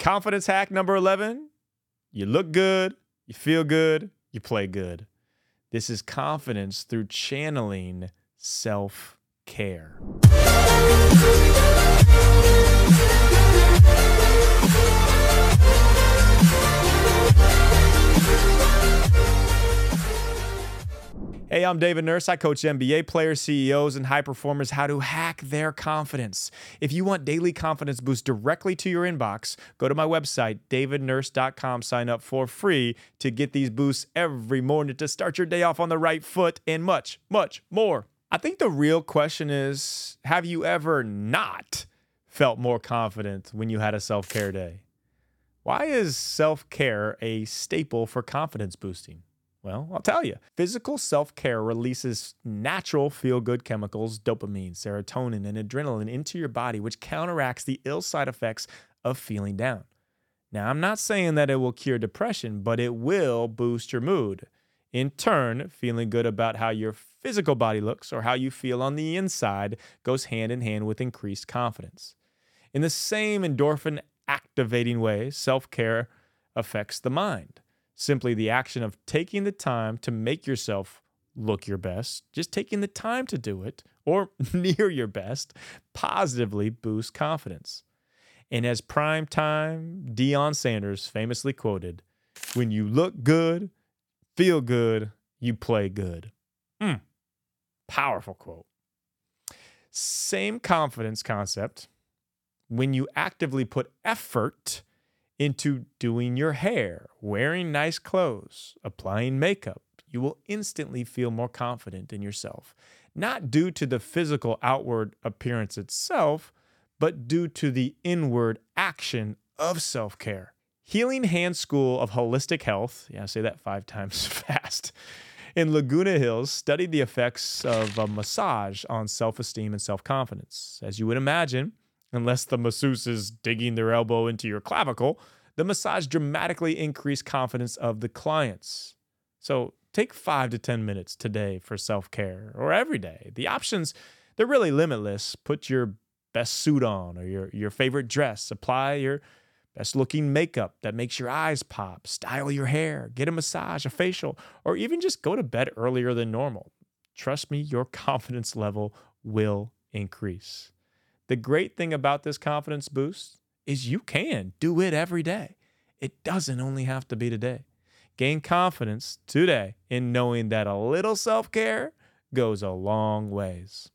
Confidence hack number 11 you look good, you feel good, you play good. This is confidence through channeling self care. Hey, I'm David Nurse. I coach NBA players, CEOs, and high performers how to hack their confidence. If you want daily confidence boost directly to your inbox, go to my website, davidnurse.com, sign up for free to get these boosts every morning to start your day off on the right foot and much, much more. I think the real question is have you ever not felt more confident when you had a self care day? Why is self care a staple for confidence boosting? Well, I'll tell you. Physical self care releases natural feel good chemicals, dopamine, serotonin, and adrenaline into your body, which counteracts the ill side effects of feeling down. Now, I'm not saying that it will cure depression, but it will boost your mood. In turn, feeling good about how your physical body looks or how you feel on the inside goes hand in hand with increased confidence. In the same endorphin activating way, self care affects the mind simply the action of taking the time to make yourself look your best, just taking the time to do it or near your best, positively boosts confidence. And as prime time Deion Sanders famously quoted, when you look good, feel good, you play good. Mm. Powerful quote. Same confidence concept. When you actively put effort into doing your hair, wearing nice clothes, applying makeup, you will instantly feel more confident in yourself. Not due to the physical outward appearance itself, but due to the inward action of self care. Healing Hand School of Holistic Health, yeah, I say that five times fast, in Laguna Hills studied the effects of a massage on self esteem and self confidence. As you would imagine, unless the masseuse is digging their elbow into your clavicle, the massage dramatically increased confidence of the clients. So take five to 10 minutes today for self care or every day. The options, they're really limitless. Put your best suit on or your, your favorite dress, apply your best looking makeup that makes your eyes pop, style your hair, get a massage, a facial, or even just go to bed earlier than normal. Trust me, your confidence level will increase. The great thing about this confidence boost is you can do it every day. It doesn't only have to be today. Gain confidence today in knowing that a little self care goes a long ways.